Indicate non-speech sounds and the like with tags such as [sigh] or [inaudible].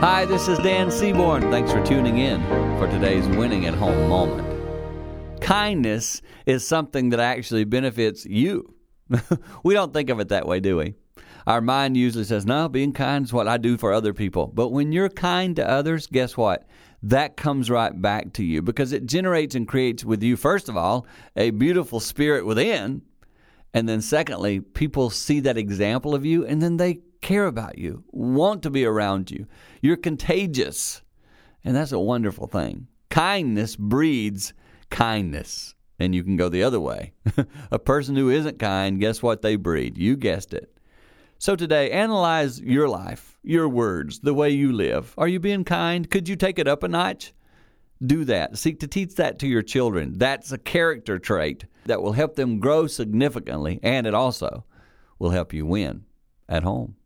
Hi, this is Dan Seaborn. Thanks for tuning in for today's Winning at Home moment. Kindness is something that actually benefits you. [laughs] we don't think of it that way, do we? Our mind usually says, no, being kind is what I do for other people. But when you're kind to others, guess what? That comes right back to you because it generates and creates with you, first of all, a beautiful spirit within. And then, secondly, people see that example of you and then they care about you, want to be around you. You're contagious. And that's a wonderful thing. Kindness breeds kindness. And you can go the other way. [laughs] a person who isn't kind, guess what they breed? You guessed it. So today, analyze your life, your words, the way you live. Are you being kind? Could you take it up a notch? Do that. Seek to teach that to your children. That's a character trait that will help them grow significantly, and it also will help you win at home.